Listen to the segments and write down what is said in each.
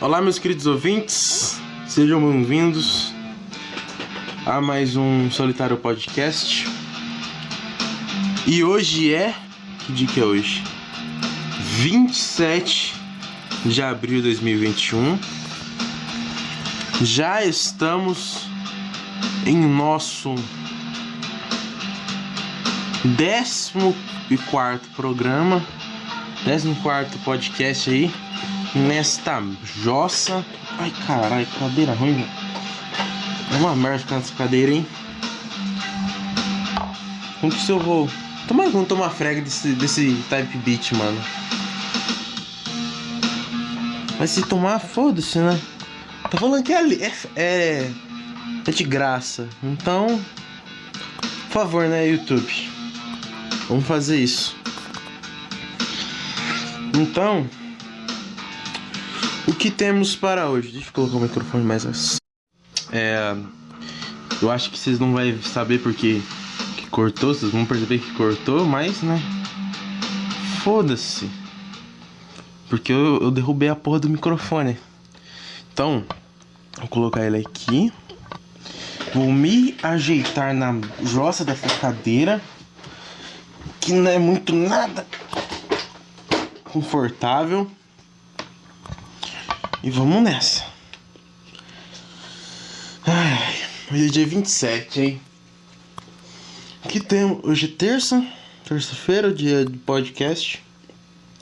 Olá, meus queridos ouvintes, sejam bem-vindos a mais um Solitário Podcast. E hoje é. Que dia que é hoje? 27 de abril de 2021. Já estamos em nosso 14 programa, 14 podcast aí nesta jossa. Ai caralho, cadeira ruim. É uma merda ficar nessa cadeira, hein? Como que se eu vou. Que não tomar frega desse, desse type beat, mano. Mas se tomar, foda-se, né? Tá falando que é, é, é, é de graça. Então, por favor, né, YouTube? Vamos fazer isso. Então, o que temos para hoje? Deixa eu colocar o microfone mais assim. É, eu acho que vocês não vão saber porque que cortou, vocês vão perceber que cortou, mas né? Foda-se. Porque eu, eu derrubei a porra do microfone. Então, vou colocar ele aqui. Vou me ajeitar na jossa dessa cadeira. Que não é muito nada confortável. E vamos nessa. Ai, hoje é dia 27, hein? Que tem hoje é terça, terça-feira, dia de podcast.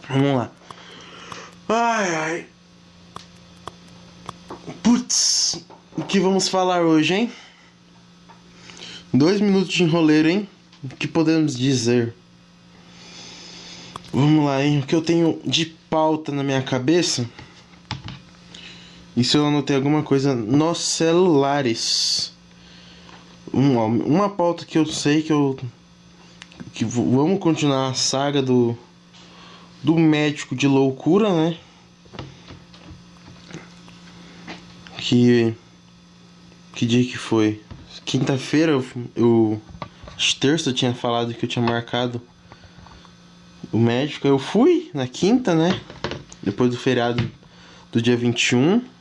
Vamos lá. Ai, ai. Putz, o que vamos falar hoje, hein? Dois minutos de enroleiro, hein? O que podemos dizer? Vamos lá, hein? O que eu tenho de pauta na minha cabeça? Isso eu anotei alguma coisa nos celulares. Uma, uma pauta que eu sei que eu. Que vamos continuar a saga do. Do médico de loucura, né? Que. Que dia que foi? Quinta-feira eu, eu. Terça eu tinha falado que eu tinha marcado o médico. Eu fui na quinta, né? Depois do feriado do dia 21.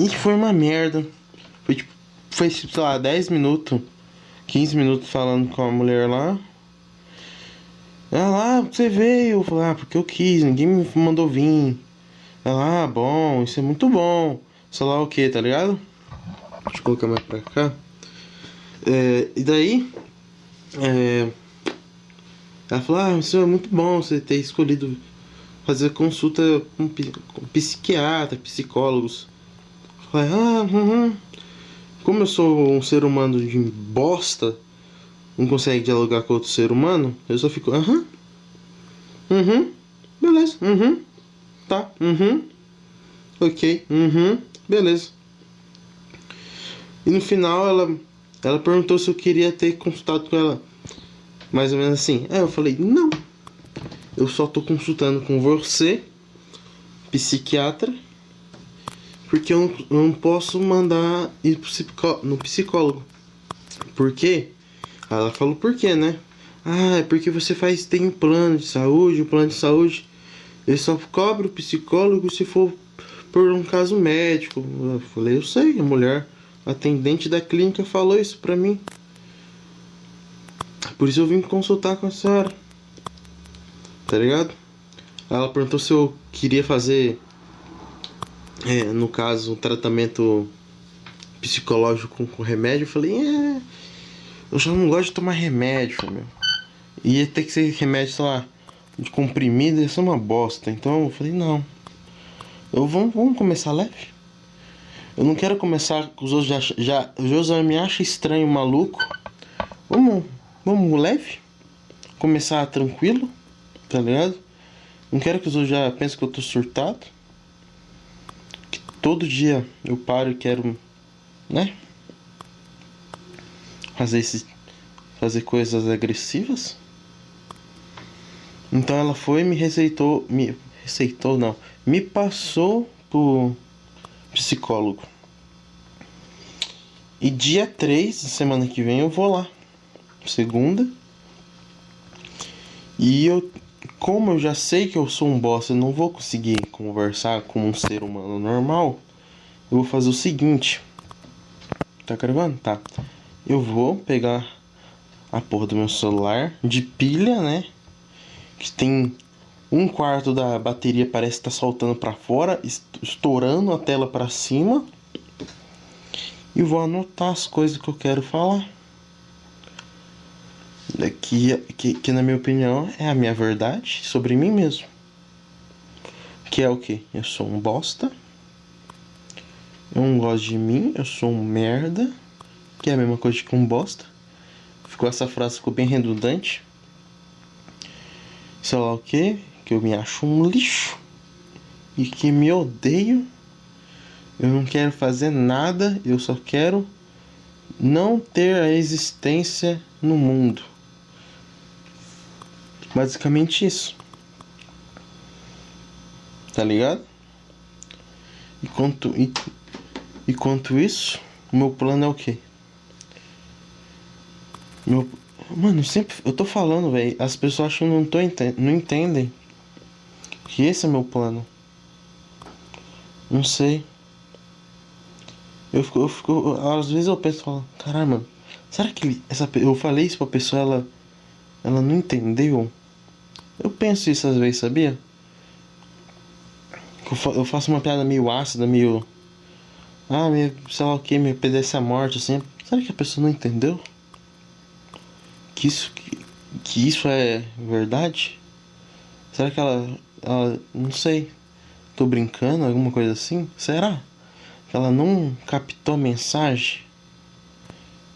E foi uma merda. Foi tipo. Foi, sei lá, 10 minutos, 15 minutos falando com a mulher lá. Ela lá, você veio. Eu falei, ah, porque eu quis, ninguém me mandou vir. Ela, ah, bom, isso é muito bom. Sei lá o que, tá ligado? Deixa eu colocar mais pra cá. É, e daí. É, ela falou: Ah, isso é muito bom você ter escolhido fazer consulta com, com psiquiatra, psicólogos. Falei: Ah, uhum. como eu sou um ser humano de bosta, não consegue dialogar com outro ser humano, eu só fico: Aham, uhum, beleza, uhum, tá, uhum, ok, uhum, beleza. E no final ela, ela perguntou se eu queria ter consultado com ela mais ou menos assim. Aí eu falei, não. Eu só tô consultando com você, psiquiatra, porque eu não, posso mandar ir pro no psicólogo. Por quê? Ela falou por quê, né? Ah, é porque você faz tem um plano de saúde, o um plano de saúde ele só cobra o psicólogo se for por um caso médico. Eu falei, eu sei, a mulher atendente da clínica falou isso pra mim. Por isso eu vim consultar com a senhora. Tá ligado? Ela perguntou se eu queria fazer, é, no caso, um tratamento psicológico com, remédio. Eu falei, é. Eu já não gosto de tomar remédio, meu. Ia ter que ser remédio, sei lá, de comprimido, isso é uma bosta. Então eu falei, não. Eu vamos, vamos começar leve. Eu não quero começar. Os outros já, já, os outros já me acham estranho, maluco. Vamos Vamos leve. Começar tranquilo, tá ligado? Não quero que os outros já pensem que eu tô surtado. Todo dia eu paro e quero, né? Fazer esse. Fazer coisas agressivas. Então ela foi e me receitou. Me receitou não. Me passou pro psicólogo. E dia 3, semana que vem, eu vou lá segunda. E eu como eu já sei que eu sou um bosta e não vou conseguir conversar com um ser humano normal, eu vou fazer o seguinte. Tá gravando? Tá. Eu vou pegar a porra do meu celular de pilha, né? Que tem um quarto da bateria parece estar tá soltando para fora, estourando a tela para cima. E vou anotar as coisas que eu quero falar. Que, que, que na minha opinião é a minha verdade sobre mim mesmo. Que é o que? Eu sou um bosta. Eu não gosto de mim, eu sou um merda. Que é a mesma coisa que um bosta. Ficou essa frase ficou bem redundante. Sei lá o que, que eu me acho um lixo e que me odeio. Eu não quero fazer nada, eu só quero não ter a existência no mundo. Basicamente isso. Tá ligado? E quanto, e, e quanto isso, o meu plano é o quê? Meu, mano, sempre eu tô falando, velho. As pessoas acham que não, tô, não entendem que esse é meu plano. Não sei. Eu fico, eu fico, às vezes eu penso, falo, caralho, mano, será que essa eu falei isso pra pessoa, ela ela não entendeu? Penso isso às vezes, sabia? Eu faço uma piada meio ácida, meio ah, me, sei lá o que, me pedesse a morte assim. Será que a pessoa não entendeu? Que isso que, que isso é verdade? Será que ela ela, não sei, tô brincando, alguma coisa assim? Será? Que ela não captou a mensagem?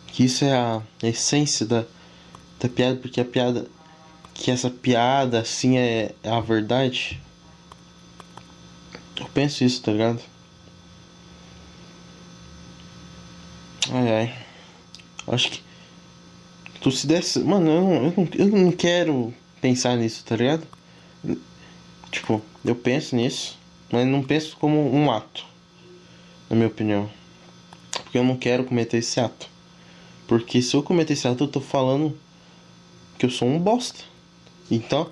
Que isso é a essência da, da piada, porque a piada. Que essa piada assim é, é a verdade? Eu penso isso, tá ligado? Ai ai. Acho que. Tu se desse. Mano, eu não, eu não, eu não quero pensar nisso, tá ligado? Tipo, eu penso nisso, mas não penso como um ato, na minha opinião. Porque eu não quero cometer esse ato. Porque se eu cometer esse ato, eu tô falando que eu sou um bosta. Então,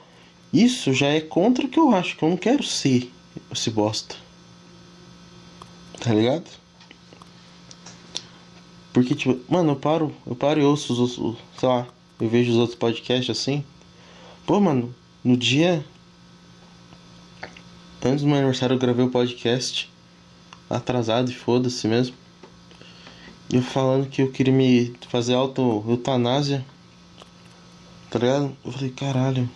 isso já é contra o que eu acho, que eu não quero ser esse bosta. Tá ligado? Porque, tipo, mano, eu paro, eu paro e ouço os, os sei lá, eu vejo os outros podcasts assim. Pô, mano, no dia Antes do meu aniversário eu gravei o podcast atrasado e foda-se mesmo. E eu falando que eu queria me fazer auto-eutanásia. Tá ligado? Eu falei, caralho.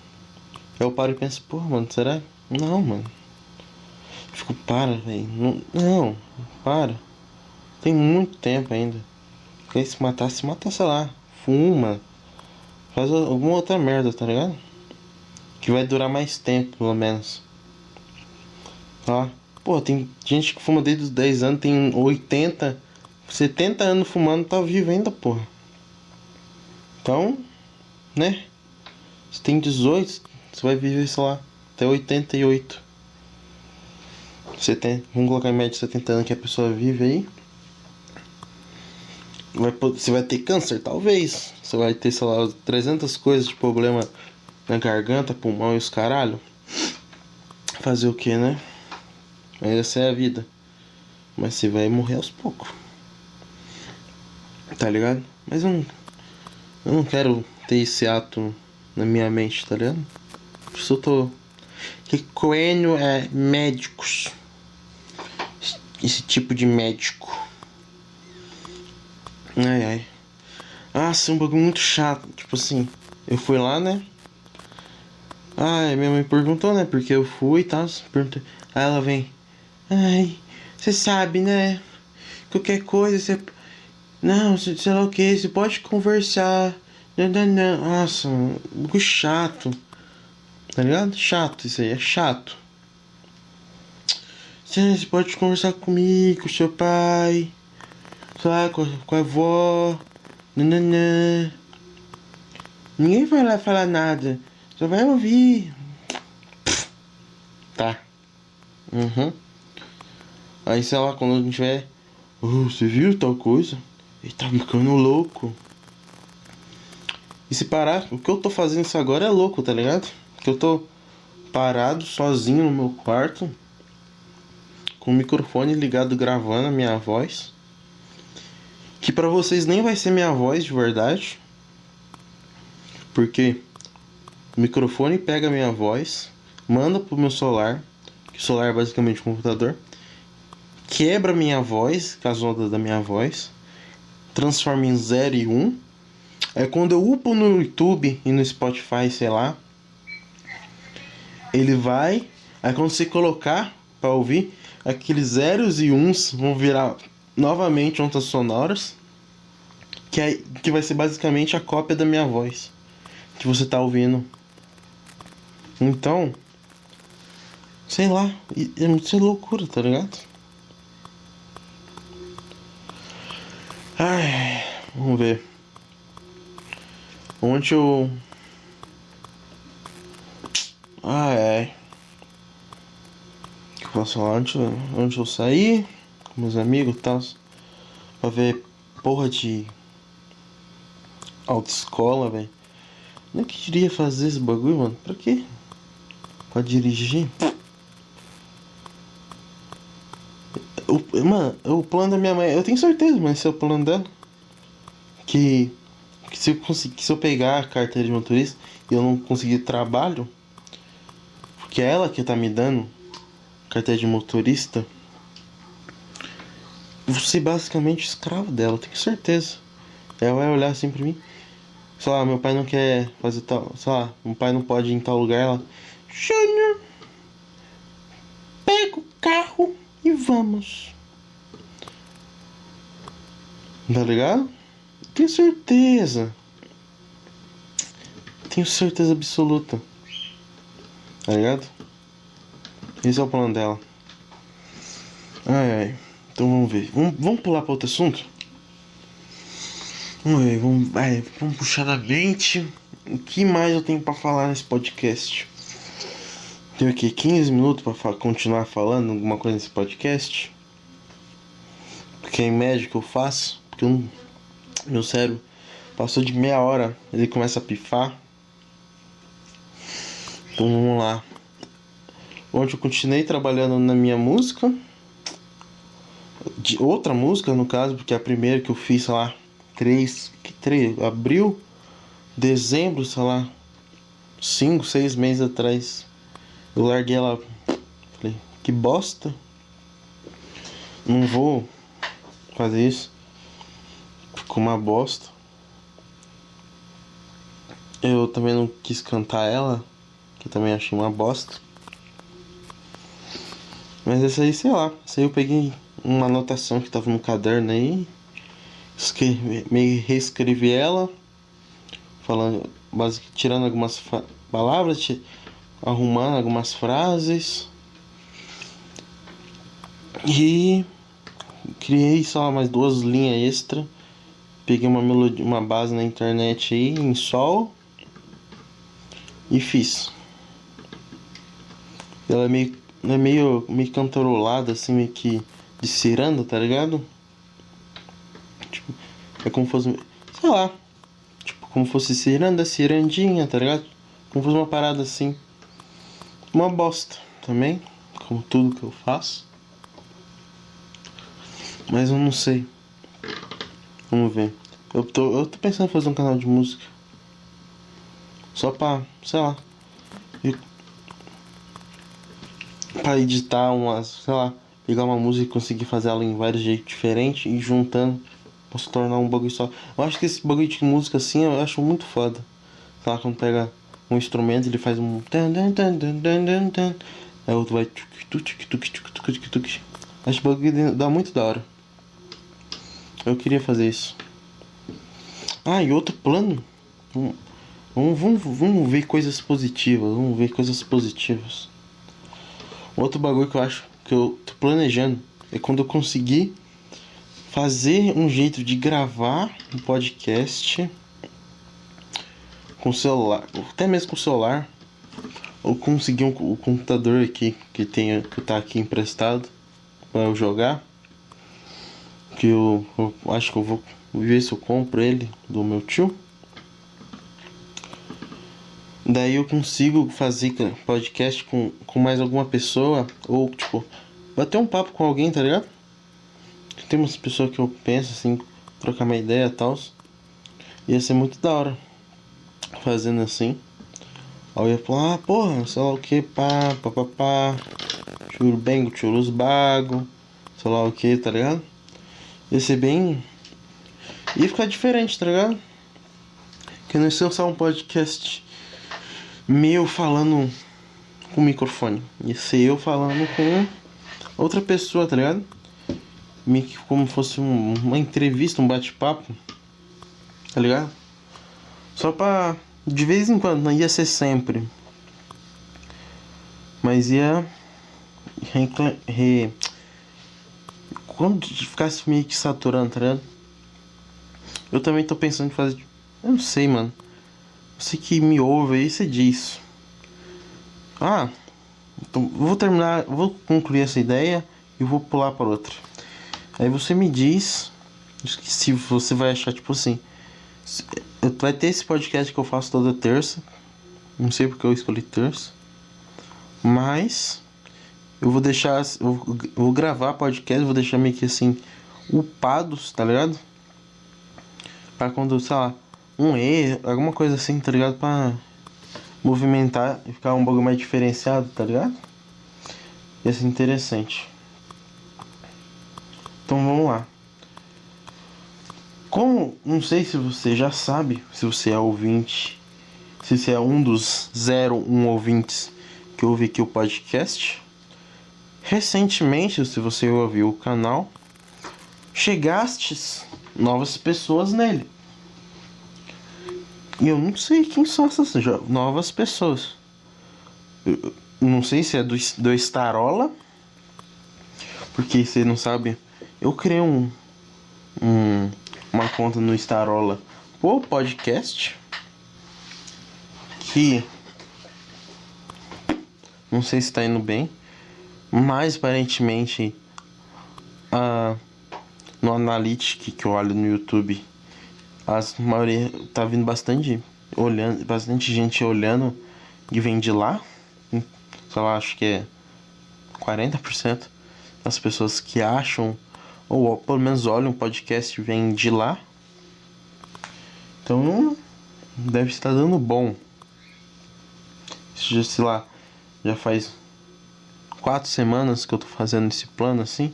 Eu paro e penso, pô, mano, será? Não, mano. Fico, para, velho. Não, não, para. Tem muito tempo ainda. Quer se matar, se mata, sei lá. Fuma. Faz alguma outra merda, tá ligado? Que vai durar mais tempo, pelo menos. Tá? Pô, tem gente que fuma desde os 10 anos, tem 80, 70 anos fumando, tá vivo ainda, porra. Então, né? Você tem 18, você vai viver, sei lá, até 88. Você tem, vamos colocar em média 70 anos que a pessoa vive aí. Vai, você vai ter câncer? Talvez. Você vai ter, sei lá, 300 coisas de problema na garganta, pulmão e os caralho. Fazer o que, né? Mas essa é a vida. Mas você vai morrer aos poucos. Tá ligado? Mas eu não, eu não quero ter esse ato na minha mente, tá ligado? Isso eu tô recorrendo é médicos. Esse tipo de médico. Ai ai. Ah, é um bagulho muito chato. Tipo assim, eu fui lá, né? Ai, minha mãe perguntou, né? Porque eu fui e tal. Perguntei. Aí ela vem. Ai, você sabe, né? Qualquer coisa você. Não, sei lá o que, você pode conversar. Nossa, um chato. Tá ligado? Chato isso aí, é chato. Você pode conversar comigo, com seu pai, lá, com a avó. Nananã. Ninguém vai lá falar nada. Só vai ouvir. Tá. Uhum. Aí, sei lá, quando a gente tiver. Oh, você viu tal coisa? Ele tá ficando louco. E se parar, o que eu tô fazendo isso agora é louco, tá ligado? Que eu tô parado sozinho no meu quarto, com o microfone ligado gravando a minha voz. Que para vocês nem vai ser minha voz de verdade. Porque o microfone pega a minha voz, manda pro meu celular, que o celular é basicamente um computador, quebra minha voz, com as ondas da minha voz, transforma em 0 e 1. Um, é quando eu upo no YouTube e no Spotify, sei lá, ele vai, aí quando você colocar para ouvir, aqueles zeros e uns vão virar novamente ondas sonoras, que, é, que vai ser basicamente a cópia da minha voz que você tá ouvindo. Então, sei lá, é muito loucura, tá ligado? Ai, vamos ver. Ontem eu ah, é. O que eu posso falar? Onde, eu saí com meus amigos e tal. Pra ver porra de autoescola, velho. Nem que queria fazer esse bagulho, mano. Pra quê? Pra dirigir? O, mano, o plano da minha mãe. Eu tenho certeza, mas esse é o plano dela. Que, que se eu conseguir, se eu pegar a carteira de motorista e eu não conseguir trabalho, que é ela que tá me dando carteira de motorista, ser basicamente escravo dela, tenho certeza. Ela vai olhar assim pra mim. Sei lá, meu pai não quer fazer tal. Sei lá, meu pai não pode ir em tal lugar. Ela. Júnior, pega o carro e vamos. Tá ligado? Tenho certeza. Tenho certeza absoluta. Tá ligado? Esse é o plano dela. Ai ai. Então vamos ver. Vamos, vamos pular para outro assunto? Vamos ver, vamos, vamos puxar da mente. O que mais eu tenho para falar nesse podcast? Tenho aqui 15 minutos para continuar falando alguma coisa nesse podcast. Porque é em média que eu faço. Porque eu, meu cérebro passou de meia hora, ele começa a pifar. Então vamos lá. Onde eu continuei trabalhando na minha música. De outra música, no caso, porque a primeira que eu fiz, sei lá, 3, três abril, dezembro, sei lá, 5, 6 meses atrás. Eu larguei ela. Falei, que bosta. Não vou fazer isso. Ficou uma bosta. Eu também não quis cantar ela que também achei uma bosta. Mas essa aí, sei lá, essa aí eu peguei uma anotação que tava no caderno aí, escrevi, meio reescrevi ela, falando, basicamente, tirando algumas palavras, arrumando algumas frases. E criei só mais duas linhas extra. Peguei uma melodia, uma base na internet aí em sol e fiz. Ela é meio, é meio, meio cantarolada, assim, meio que de ciranda, tá ligado? Tipo, é como fosse, sei lá, tipo, como fosse ciranda, cirandinha, tá ligado? Como fosse uma parada assim. Uma bosta também, como tudo que eu faço. Mas eu não sei. Vamos ver. Eu tô, eu tô pensando em fazer um canal de música. Só pra, sei lá, para editar umas, sei lá, pegar uma música e conseguir fazer ela em vários jeitos diferentes e juntando posso tornar um bagulho só. Eu acho que esse bagulho de música assim eu acho muito foda. Sei lá, quando pega um instrumento ele faz um aí outro vai acho que o bagulho dá muito da hora. Eu queria fazer isso. Ah, e outro plano. Vamos, vamos, vamos ver coisas positivas. Vamos ver coisas positivas. Outro bagulho que eu acho que eu tô planejando é quando eu conseguir fazer um jeito de gravar um podcast com celular, até mesmo com celular, ou conseguir um, o computador aqui que tenha que tá aqui emprestado para eu jogar. Que eu, eu acho que eu vou ver se eu compro ele do meu tio. Daí eu consigo fazer podcast com, com mais alguma pessoa. Ou, tipo, bater um papo com alguém, tá ligado? Tem umas pessoas que eu penso assim, trocar uma ideia e tal. Ia ser muito da hora. Fazendo assim. Aí eu ia falar, ah, porra, sei lá o que, pá, pá, pá, pá. Churubengo, churus bago. Sei lá o que, tá ligado? Ia ser bem. Ia ficar diferente, tá ligado? Que não ia só um podcast meu falando com o microfone. Ia ser eu falando com outra pessoa, tá ligado? Meio que como fosse um, uma entrevista, um bate-papo. Tá ligado? Só pra. De vez em quando, não ia ser sempre. Mas ia. Re, re, quando ficasse meio que saturando, tá ligado? Eu também tô pensando em fazer. Eu não sei, mano. Você que me ouve aí, você diz. Ah, então vou terminar, vou concluir essa ideia e vou pular para outra. Aí você me diz se você vai achar tipo assim. Vai ter esse podcast que eu faço toda terça. Não sei porque eu escolhi terça. Mas eu vou deixar. Eu vou gravar podcast, vou deixar meio que assim. Upados, tá ligado? Pra quando, sei lá, um E, alguma coisa assim, tá ligado? Pra movimentar e ficar um bagulho mais diferenciado, tá ligado? Ia ser interessante. Então vamos lá. Como, não sei se você já sabe, se você é ouvinte, se você é um dos 01 ouvintes que ouve aqui o podcast. Recentemente, se você ouviu o canal, chegastes novas pessoas nele. E eu não sei quem são essas novas pessoas. Eu não sei se é do, do Starola. Porque você não sabe. Eu criei um, um uma conta no Starola o podcast. Que não sei se está indo bem. Mas aparentemente uh, no Analytics que eu olho no YouTube as maioria tá vindo bastante olhando, bastante gente olhando e vem de lá. Sei lá, acho que é 40% das pessoas que acham ou pelo menos olham o podcast vem de lá. Então deve estar dando bom. Já, sei lá, já faz quatro semanas que eu tô fazendo esse plano assim.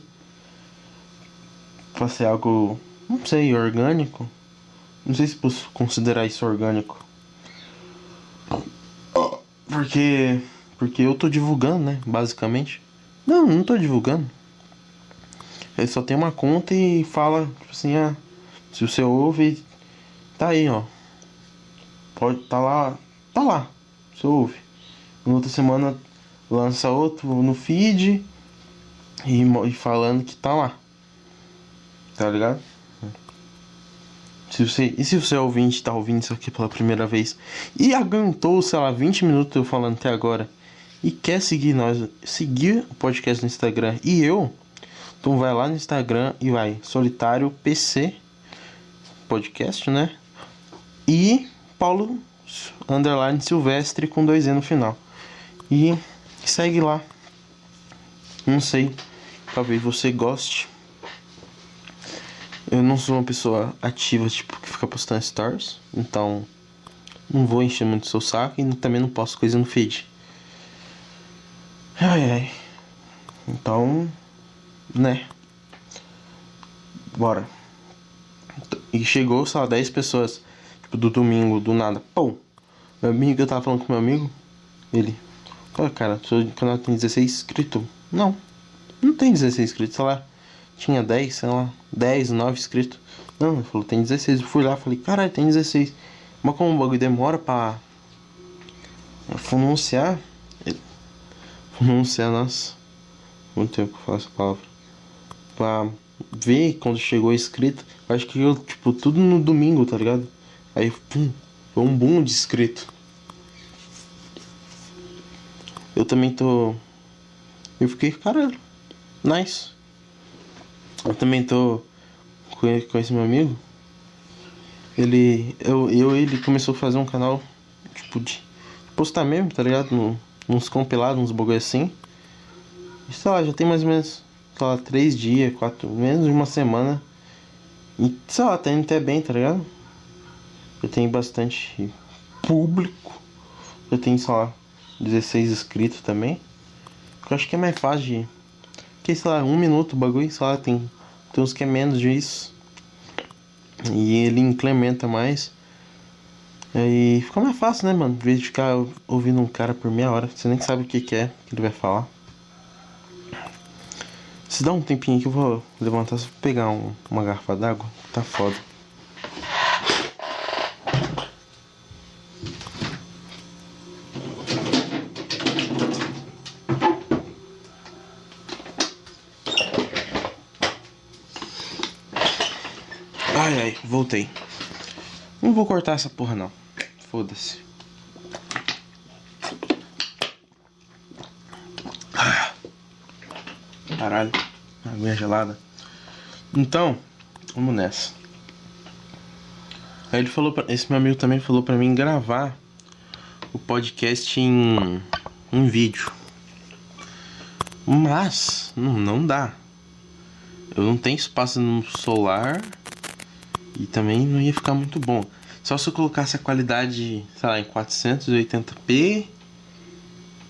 Pra ser algo, não sei, orgânico. Não sei se posso considerar isso orgânico. Porque. Porque eu tô divulgando, né? Basicamente. Não, não tô divulgando. Ele só tem uma conta e fala, tipo assim, ah, se você ouve, tá aí, ó. Pode tá lá. Tá lá. Você ouve. Na outra semana lança outro no feed e, e falando que tá lá. Tá ligado? Se você, e se você é ouvinte tá ouvindo isso aqui pela primeira vez e aguentou, sei lá, 20 minutos eu falando até agora e quer seguir nós, seguir o podcast no Instagram e eu, então vai lá no Instagram e vai Solitário PC podcast, né? E Paulo underline Silvestre com dois E no final. E segue lá. Não sei, talvez você goste eu não sou uma pessoa ativa, tipo, que fica postando stories. Então, não vou encher muito seu saco e também não posto coisa no feed. Ai, ai. Então, né? Bora. E chegou, sei lá, 10 pessoas. Tipo, do domingo, do nada. Pô, meu amigo, eu tava falando com meu amigo. Ele, pô, cara, seu canal tem 16 inscritos. Não, não tem 16 inscritos, sei lá tinha 10, sei lá, 10, 9 inscritos. Não, ele falou, tem 16. Eu fui lá, falei, caralho, tem 16. Mas como o bagulho demora pra pronunciar. Pronunciar, nossa. Muito tempo que eu falo essa palavra. Pra ver quando chegou inscrito. Acho que eu, tipo, tudo no domingo, tá ligado? Aí, pum, foi um boom de inscrito. Eu também tô. Eu fiquei, caralho, nice. Eu também tô com, com esse meu amigo. Ele. Eu, eu ele começou a fazer um canal tipo de postar mesmo, tá ligado? No, uns compilados, uns bagulho assim. E, sei lá, já tem mais ou menos, sei lá, três dias, quatro, menos de uma semana. E, sei lá, tá indo até bem, tá ligado? Eu tenho bastante público. Eu tenho, sei lá, 16 inscritos também. Eu acho que é mais fácil de. Que, sei lá, um minuto o bagulho, sei lá, tem, tem uns que é menos disso. E ele incrementa mais. E fica mais fácil, né, mano? Em vez de ficar ouvindo um cara por meia hora, você nem sabe o que, que é que ele vai falar. Se dá um tempinho que eu vou levantar só pra pegar um, uma garrafa d'água. Tá foda. Voltei. Não vou cortar essa porra não. Foda-se. Ah. Caralho, aguinha gelada. Então, vamos nessa. Aí ele falou, pra, esse meu amigo também falou para mim gravar o podcast em, em vídeo. Mas não, não dá. Eu não tenho espaço no celular e também não ia ficar muito bom. Só se eu colocasse a qualidade, sei lá, em 480p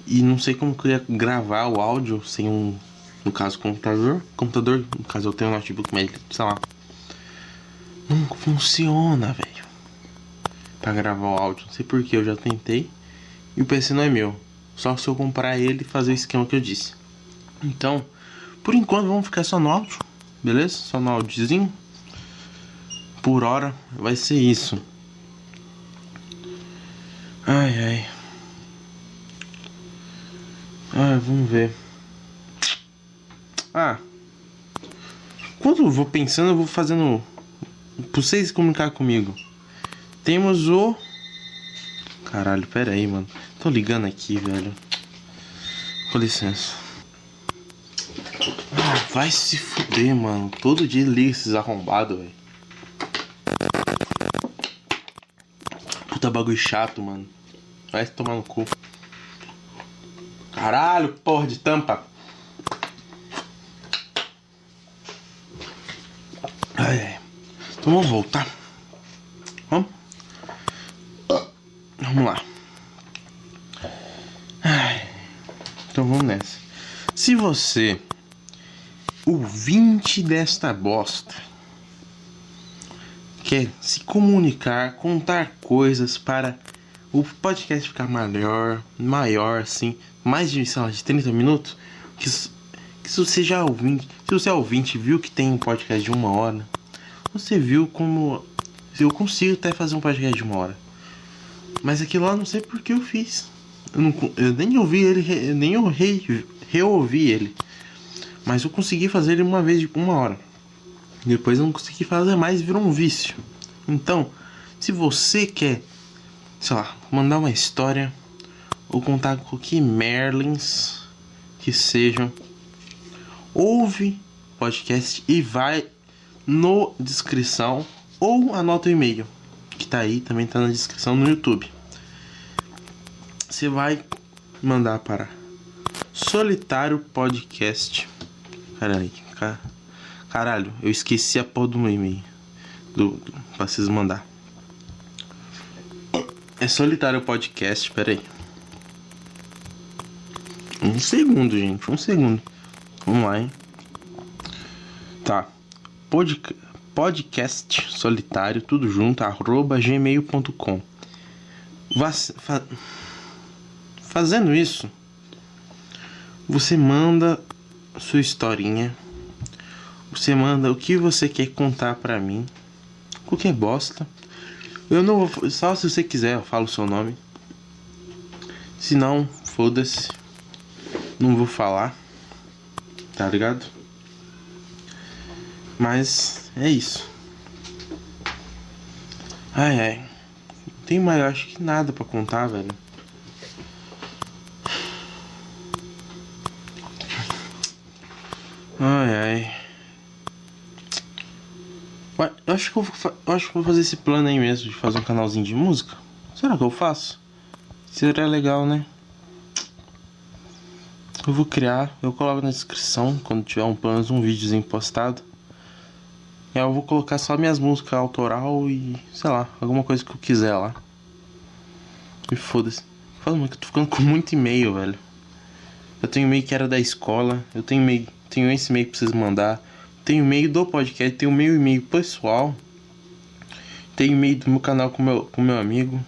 e não sei como que eu ia gravar o áudio sem um, no caso, computador. Computador, no caso eu tenho um notebook, mas sei lá. Não funciona, velho. Pra gravar o áudio. Não sei porquê, eu já tentei. E o PC não é meu. Só se eu comprar ele e fazer o esquema que eu disse. Então, por enquanto vamos ficar só no áudio. Beleza? Só no áudiozinho por hora vai ser isso. Ai ai. Ai, vamos ver. Ah. Quando eu vou pensando, eu vou fazendo. Pra vocês comunicar comigo. Temos o. Caralho, pera aí, mano. Tô ligando aqui, velho. Com licença. Ah, vai se fuder, mano. Todo dia liga esses arrombados, velho. Puta bagulho chato, mano. Vai tomar no cu. Caralho, porra de tampa. Ai, ai. Então vamos voltar. Vamos? Vamos lá. Ai. Então vamos nessa. Se você, ouvinte desta bosta, quer se comunicar, contar coisas para o podcast ficar maior, maior assim, mais de, sei lá, de 30 minutos, que, que se você já ouvinte, se você é ouvinte viu que tem um podcast de uma hora, você viu como eu consigo até fazer um podcast de uma hora. Mas aquilo lá não sei porque eu fiz. Eu, não, eu nem ouvi ele, nem eu re, reouvi ele. Mas eu consegui fazer ele uma vez de uma hora. Depois não consegui fazer mais, virou um vício. Então, se você quer, sei lá, mandar uma história ou contar com que Merlins que sejam, ouve podcast e vai no descrição ou anota o e-mail que tá aí, também tá na descrição no YouTube. Você vai mandar para Solitário Podcast. Caralho, caralho, eu esqueci a porra do e-mail do, do pra vocês mandar. É Solitário Podcast, peraí. Um segundo, gente, um segundo. Vamos lá, hein? Tá. Pod, podcast solitário, tudo junto, arroba gmail.com. Fa, fazendo isso, você manda sua historinha. Você manda o que você quer contar pra mim. Qualquer bosta. Eu não vou. Só se você quiser, eu falo o seu nome. Se não, foda-se. Não vou falar. Tá ligado? Mas é isso. Ai ai. Não tem mais, acho que nada para contar, velho. Ai ai. Eu acho que eu, vou, eu acho que vou fazer esse plano aí mesmo de fazer um canalzinho de música. Será que eu faço? Seria legal, né? Eu vou criar, eu coloco na descrição quando tiver um plano, um videozinho postado. E aí eu vou colocar só minhas músicas autoral e, sei lá, alguma coisa que eu quiser lá. E foda-se. Fala, mano, que eu tô ficando com muito e-mail, velho. Eu tenho e-mail que era da escola, eu tenho e-mail, tenho esse e-mail pra vocês mandar. Tenho e-mail do podcast, tenho meu e-mail pessoal. Tenho e-mail do meu canal com meu, com meu amigo.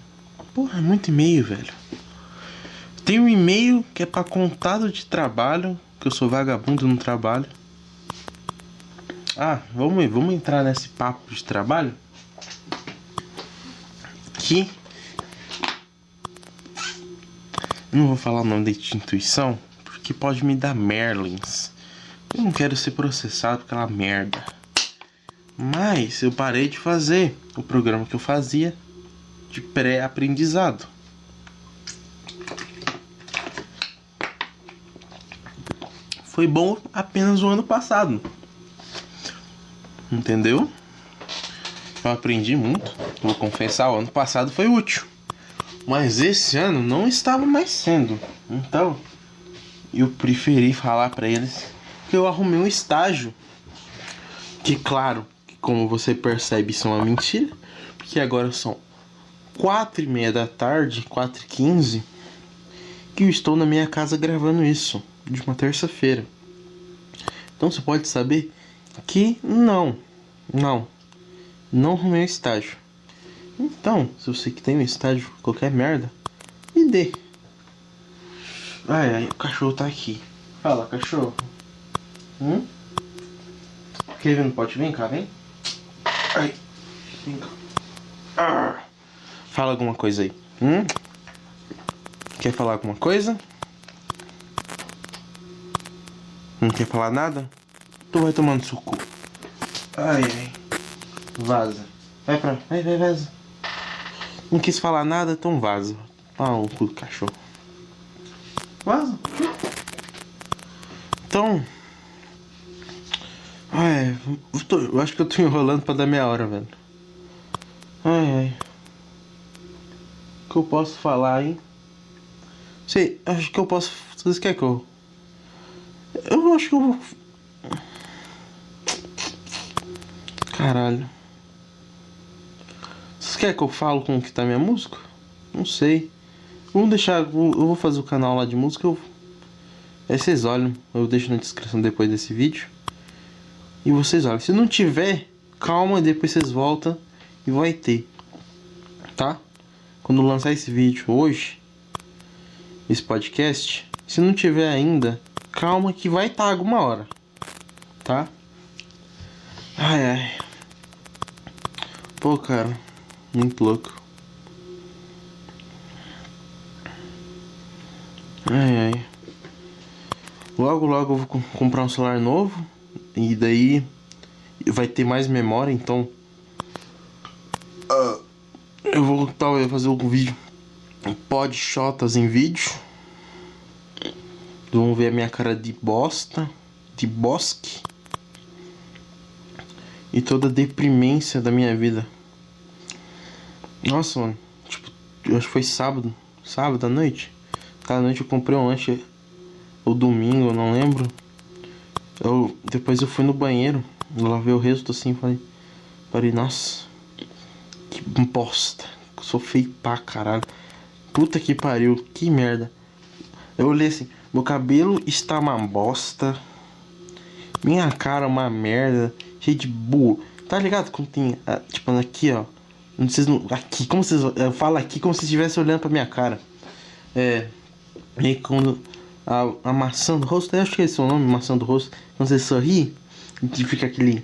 Porra, é muito e-mail, velho. Tem um e-mail que é para contado de trabalho, que eu sou vagabundo no trabalho. Ah, vamos, vamos entrar nesse papo de trabalho? Que não vou falar o nome da instituição, porque pode me dar Merlins. Eu não quero ser processado aquela merda. Mas eu parei de fazer o programa que eu fazia de pré-aprendizado. foi bom apenas o ano passado. Entendeu? Eu aprendi muito. Vou confessar, o ano passado foi útil. Mas esse ano não estava mais sendo. Então, eu preferi falar para eles que eu arrumei um estágio. Que claro, como você percebe, isso é uma mentira. Porque agora são quatro e meia da tarde, quatro e quinze, que eu estou na minha casa gravando isso de uma terça-feira. Então você pode saber que não, não, não arrumei o estágio. Então, se você que tem um estágio, qualquer merda, me dê. Ai, ai, o cachorro tá aqui. Fala, cachorro. Hum? Kevin, não pode vir cá, vem? Ai, vem cá. Ah. Fala alguma coisa aí. Hum? Quer falar alguma coisa? Não quer falar nada? Tu vai tomando suco. Ai, ai. Vaza. Vai pra. Vai, vai, vaza. Não quis falar nada, então vaza. Ah, o cu do cachorro. Vaza. Então. Ai, eu, tô, eu acho que eu tô enrolando pra dar meia hora, velho. Ai, ai. O que eu posso falar, hein? Sei, acho que eu posso. Vocês querem que eu eu acho que eu vou. Caralho. Vocês querem que eu falo como que tá minha música? Não sei. Vamos deixar. Eu vou fazer o canal lá de música. Eu... Aí vocês olham. Eu deixo na descrição depois desse vídeo. E vocês olham. Se não tiver, calma. Depois vocês voltam. E vai ter. Tá? Quando lançar esse vídeo hoje. Esse podcast. Se não tiver ainda calma que vai estar tá alguma hora, tá? Ai ai. Pô, cara, muito louco. Ai ai. Logo logo eu vou comprar um celular novo e daí vai ter mais memória, então uh, eu vou talvez fazer um vídeo pod shotas em vídeo Vão ver a minha cara de bosta, de bosque. E toda a deprimência da minha vida. Nossa, mano. Tipo, acho que foi sábado. Sábado à noite. Cada noite eu comprei um lanche. Ou domingo, eu não lembro. Eu, depois eu fui no banheiro. Eu lavei o resto assim falei. Falei, nossa. Que bosta. Sou feio pra caralho. Puta que pariu. Que merda. Eu olhei assim. Meu cabelo está uma bosta. Minha cara uma merda. Cheio de burro. Tá ligado? Como tem. Ah, tipo, aqui, ó. Vocês não. Aqui, como vocês. Eu falo aqui como se estivesse olhando pra minha cara. É. E quando. A, a maçã do rosto, eu acho que é esse o nome, maçã do rosto. Quando você sorri, que fica aquele.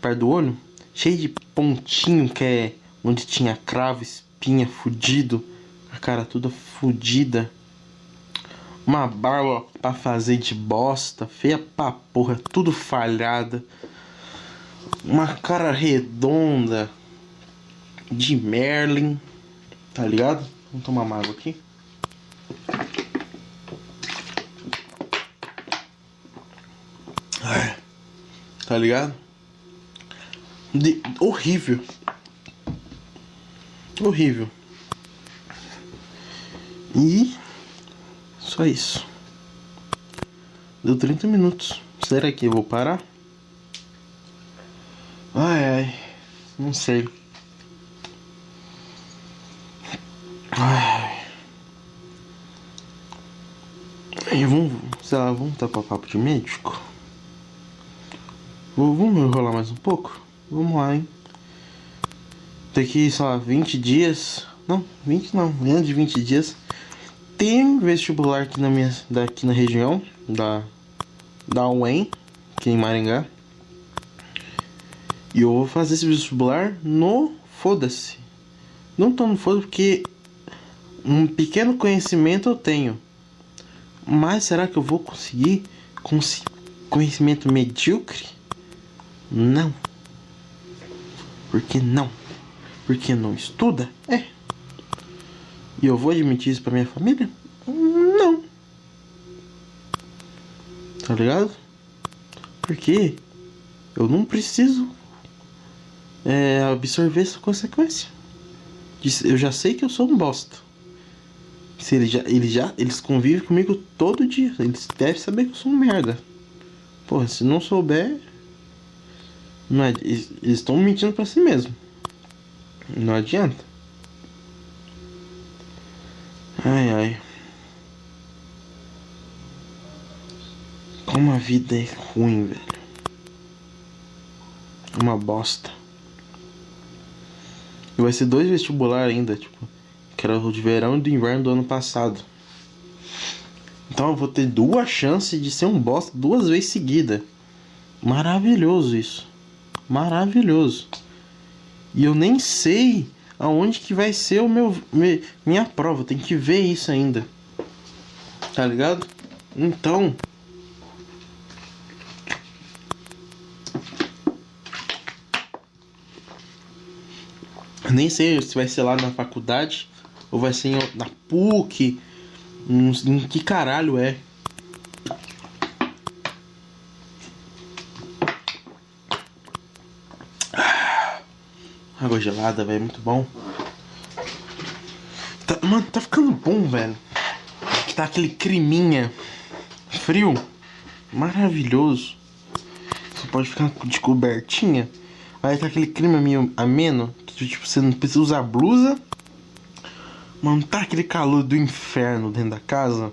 Perto do olho. Cheio de pontinho que é. Onde tinha cravo, espinha, fudido. A cara toda fudida. Uma barba pra fazer de bosta, feia pra porra, tudo falhada. Uma cara redonda de Merlin, tá ligado? Vamos tomar uma água aqui. Tá ligado? De... Horrível. Horrível. E só isso. Deu 30 minutos. Será que eu vou parar? Ai ai. Não sei. Ai. Vamos, sei lá, vamos tapar papo de médico? Vamos enrolar mais um pouco? Vamos lá, hein? Daqui, sei lá, 20 dias. Não, 20 não, menos de 20 dias. Tem vestibular aqui na minha. Daqui na região. Da. Da UEM, aqui em Maringá. E eu vou fazer esse vestibular no foda-se. Não tô no foda porque um pequeno conhecimento eu tenho. Mas será que eu vou conseguir com conhecimento medíocre? Não. Por que não? Porque não estuda? É. E eu vou admitir isso pra minha família? Não. Tá ligado? Porque eu não preciso é, absorver essa consequência. Eu já sei que eu sou um bosta. Se ele já, ele já, eles convivem comigo todo dia. Eles devem saber que eu sou um merda. Porra, se não souber, não é, eles estão mentindo para si mesmo. Não adianta. Ai ai. Como a vida é ruim, velho. Uma bosta. E vai ser dois vestibular ainda, tipo, que era o de verão e do inverno do ano passado. Então eu vou ter duas chances de ser um bosta duas vezes seguida. Maravilhoso isso. Maravilhoso. E eu nem sei aonde que vai ser o meu minha prova, tem que ver isso ainda. Tá ligado? Então, Nem sei se vai ser lá na faculdade ou vai ser na PUC. Em que caralho é? Água gelada, velho, muito bom. Tá, mano, tá ficando bom, velho. Tá aquele creminha frio, maravilhoso. Você pode ficar de cobertinha. Aí tá aquele clima meio ameno tipo, você não precisa usar blusa. Mano, tá aquele calor do inferno dentro da casa.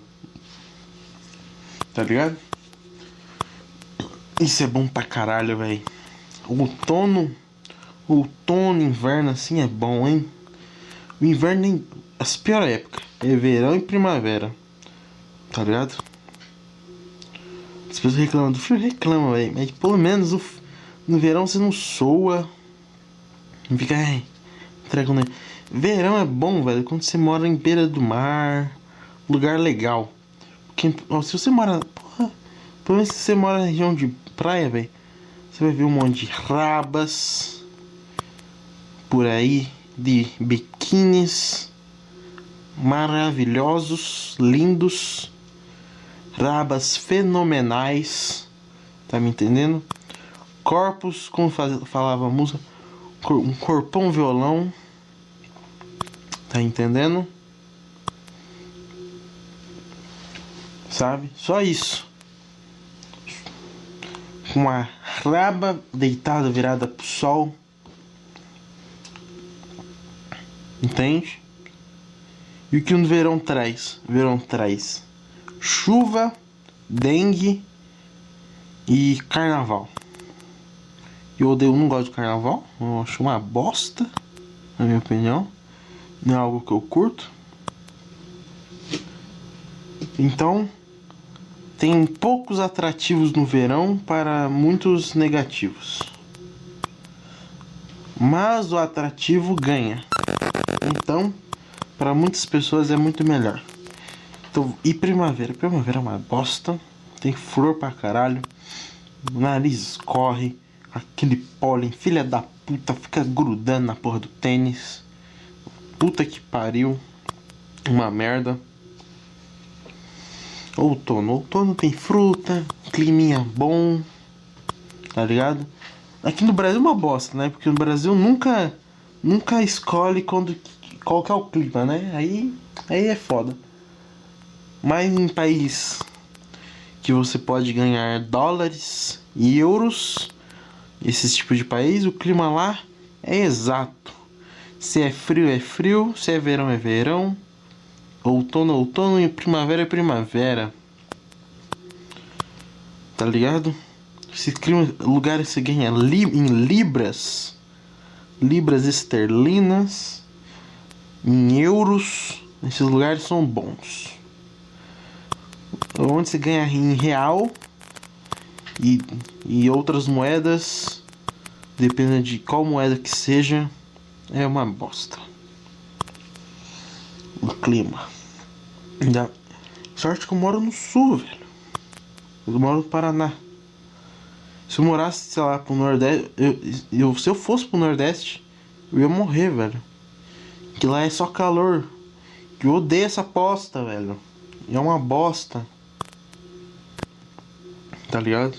Tá ligado? Isso é bom pra caralho, velho. Outono. Outono, inverno assim é bom, hein? O inverno nem. As piores épocas. É verão e primavera. Tá ligado? As pessoas reclamam do frio, reclamam, velho. Mas pelo menos o... no verão você não soa. Não fica, ai, entregando. Verão é bom, velho, quando você mora em beira do mar, lugar legal. Porque ó, se você mora. Porra, pelo menos se você mora na região de praia, velho, você vai ver um monte de rabas por aí, de biquínis maravilhosos, lindos, rabas fenomenais, tá me entendendo? Corpos, como falava a música, um corpão violão. Tá entendendo? Sabe? Só isso. Uma raba deitada virada pro sol. Entende? E o que o verão traz? O verão traz chuva, dengue e carnaval. Eu odeio, não gosto de carnaval. Eu acho uma bosta, na minha opinião. Não é algo que eu curto. Então, tem poucos atrativos no verão para muitos negativos. Mas o atrativo ganha. Então, para muitas pessoas é muito melhor. Então, e primavera? Primavera é uma bosta. Tem flor pra caralho. O nariz corre Aquele pólen, filha da puta, fica grudando na porra do tênis. Puta que pariu. Uma merda. Outono. Outono tem fruta, climinha bom. Tá ligado? Aqui no Brasil é uma bosta, né? Porque no Brasil nunca nunca escolhe quando qual que é o clima, né? Aí aí é foda. Mas em país que você pode ganhar dólares e euros, esses tipos de país, o clima lá é exato. Se é frio é frio, se é verão é verão, outono outono e primavera é primavera. Tá ligado? Esse clima, lugar você ganha li, em libras, libras esterlinas, em euros. Esses lugares são bons onde se ganha em real e, e outras moedas, dependendo de qual moeda que seja, é uma bosta. O clima. Ainda, sorte que eu moro no sul, velho. Eu moro no Paraná. Se eu morasse, sei lá, pro Nordeste, eu, eu, se eu fosse pro Nordeste, eu ia morrer, velho. Que lá é só calor. Que eu odeio essa aposta, velho. É uma bosta tá ligado?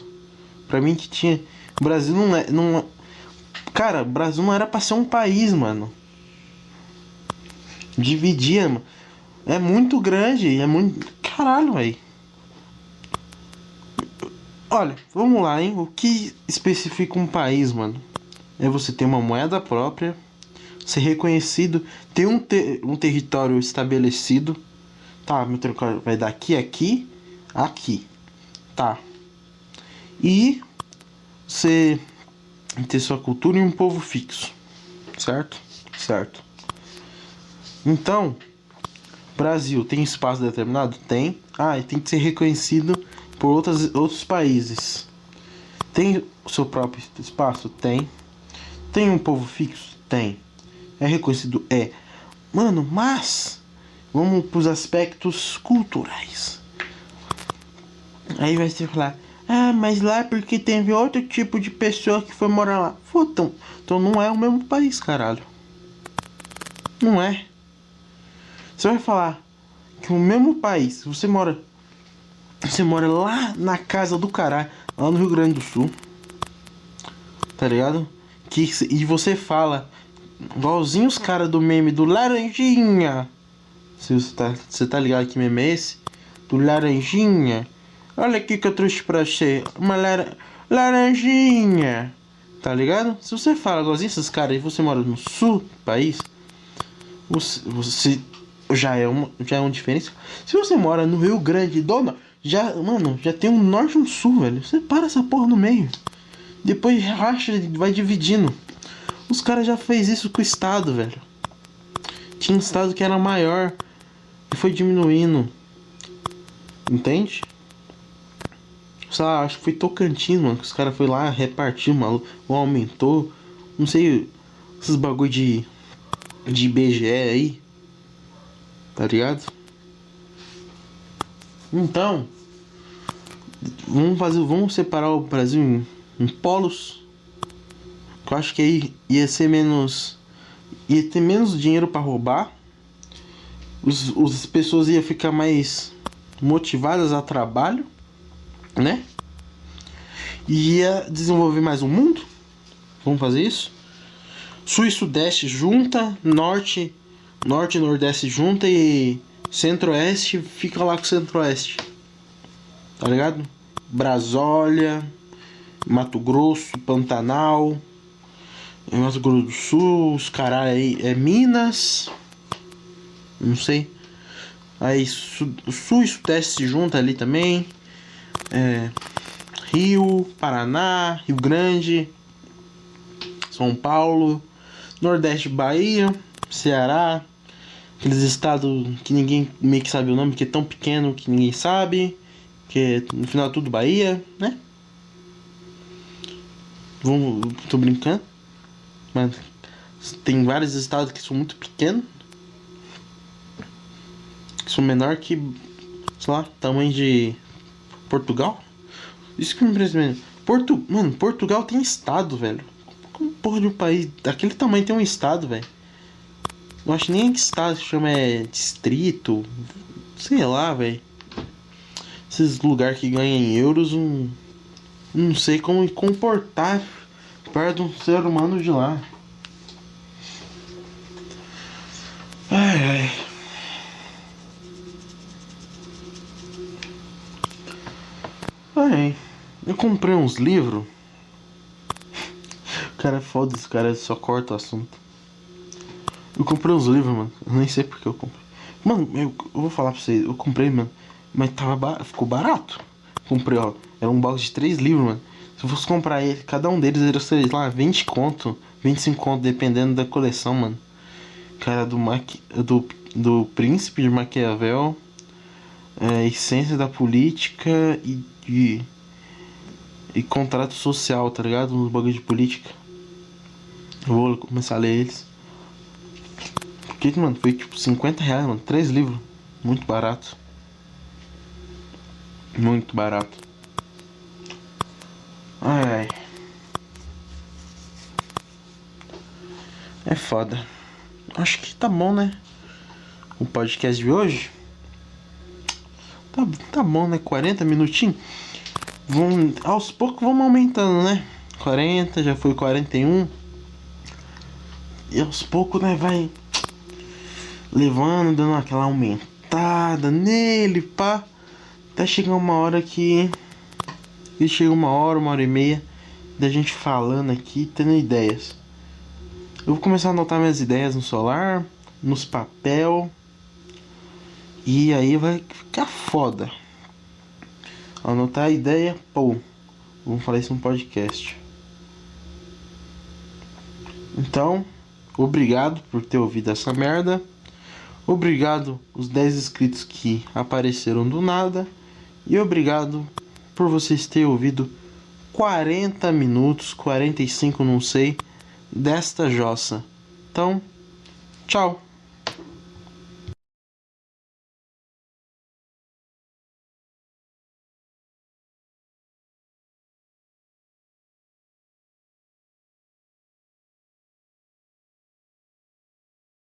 Pra mim que tinha. O Brasil não é. Não... Cara, o Brasil não era pra ser um país, mano. Dividia, mano. É muito grande, é muito. Caralho, velho. Olha, vamos lá, hein? O que especifica um país, mano? É você ter uma moeda própria, ser reconhecido, ter um, ter um território estabelecido. Tá, meu território vai daqui, aqui, aqui. Tá, e você ter sua cultura e um povo fixo, certo? Certo. Então, Brasil tem espaço determinado? Tem. Ah, e tem que ser reconhecido por outras, outros países. Tem o seu próprio espaço? Tem. Tem um povo fixo? Tem. É reconhecido? É. Mano, mas vamos para os aspectos culturais. Aí vai ser falar, ah, mas lá é porque teve outro tipo de pessoa que foi morar lá. Puta, então não é o mesmo país, caralho. Não é. Você vai falar que o mesmo país, você mora. Você mora lá na casa do caralho, lá no Rio Grande do Sul. Tá ligado? Que, e você fala, igualzinho os caras do meme do Laranjinha. Você tá, você tá ligado que meme é esse? Do Laranjinha Olha aqui que eu trouxe pra você. Uma lar laranjinha. Tá ligado? Se você fala igualzinho esses caras e você mora no sul do país, você, você já é uma já é uma diferença. Se você mora no Rio Grande do Norte, já, mano, já tem um norte e um sul, velho. Você para essa porra no meio. Depois racha e vai dividindo. Os caras já fez isso com o estado, velho. Tinha um estado que era maior e foi diminuindo. Entende? sei lá, acho que foi Tocantins, mano, que os caras foi lá repartir, maluco, ou aumentou, não sei, esses bagulho de de IBGE aí, tá ligado? Então, vamos fazer, vamos separar o Brasil em, em polos. Eu acho que aí ia ser menos, ia ter menos dinheiro para roubar. Os, as pessoas iam ficar mais motivadas a trabalho né? E ia desenvolver mais um mundo. Vamos fazer isso? Sul e Sudeste junta, Norte, Norte e Nordeste junta e Centro-Oeste fica lá com Centro-Oeste. Tá ligado? Brasólia, Mato Grosso, Pantanal, Mato Grosso do Sul, os caras aí é Minas, não sei. Aí Sul, Sul e Sudeste se junta ali também é, Rio, Paraná, Rio Grande, São Paulo, Nordeste, Bahia, Ceará, aqueles estados que ninguém meio que sabe o nome, que é tão pequeno que ninguém sabe, que é, no final tudo Bahia, né? Vamos, tô brincando, mas tem vários estados que são muito pequenos, que são menor que, sei lá, tamanho de Portugal? Isso que me impressiona. Portu... Mano, Portugal tem estado, velho. Como porra de um país daquele tamanho tem um estado, velho? Não acho nem que estado se chama é distrito. Sei lá, velho. Esses lugares que ganham em euros, um... não sei como comportar perto de um ser humano de lá. Ai, ai. Ai, eu comprei uns livros. O cara é foda, esse cara só corta o assunto. Eu comprei uns livros, mano. Eu nem sei porque eu comprei. Mano, eu, eu vou falar pra vocês, eu comprei, mano. Mas tava ficou barato. Comprei, ó. Era um box de três livros, mano. Se eu fosse comprar ele, cada um deles era, sei lá, 20 conto, 25 conto, dependendo da coleção, mano. Cara, do, Maqui... do, do Príncipe de Maquiavel, é, Essência da Política e, e, e Contrato Social, tá ligado? Uns bagulho de política. Eu vou começar a ler eles. Porque, mano, foi tipo 50 reais, mano. Três livros. Muito barato. Muito barato. Ai, ai. É foda. Acho que tá bom, né? O podcast de hoje. Tá, tá bom, né? 40 minutinhos. Vamos, aos poucos vamos aumentando, né? 40, já foi 41. E aos poucos, né? Vai levando, dando aquela aumentada nele, pá. Até chegar uma hora que. E chega uma hora, uma hora e meia da gente falando aqui, tendo ideias. Eu vou começar a anotar minhas ideias no celular, nos papel. E aí vai ficar foda. Anotar a ideia, pô. Vamos falar isso no podcast. Então, obrigado por ter ouvido essa merda. Obrigado os 10 inscritos que apareceram do nada. E obrigado por vocês terem ouvido 40 minutos, 45, não sei, desta jossa. Então, tchau.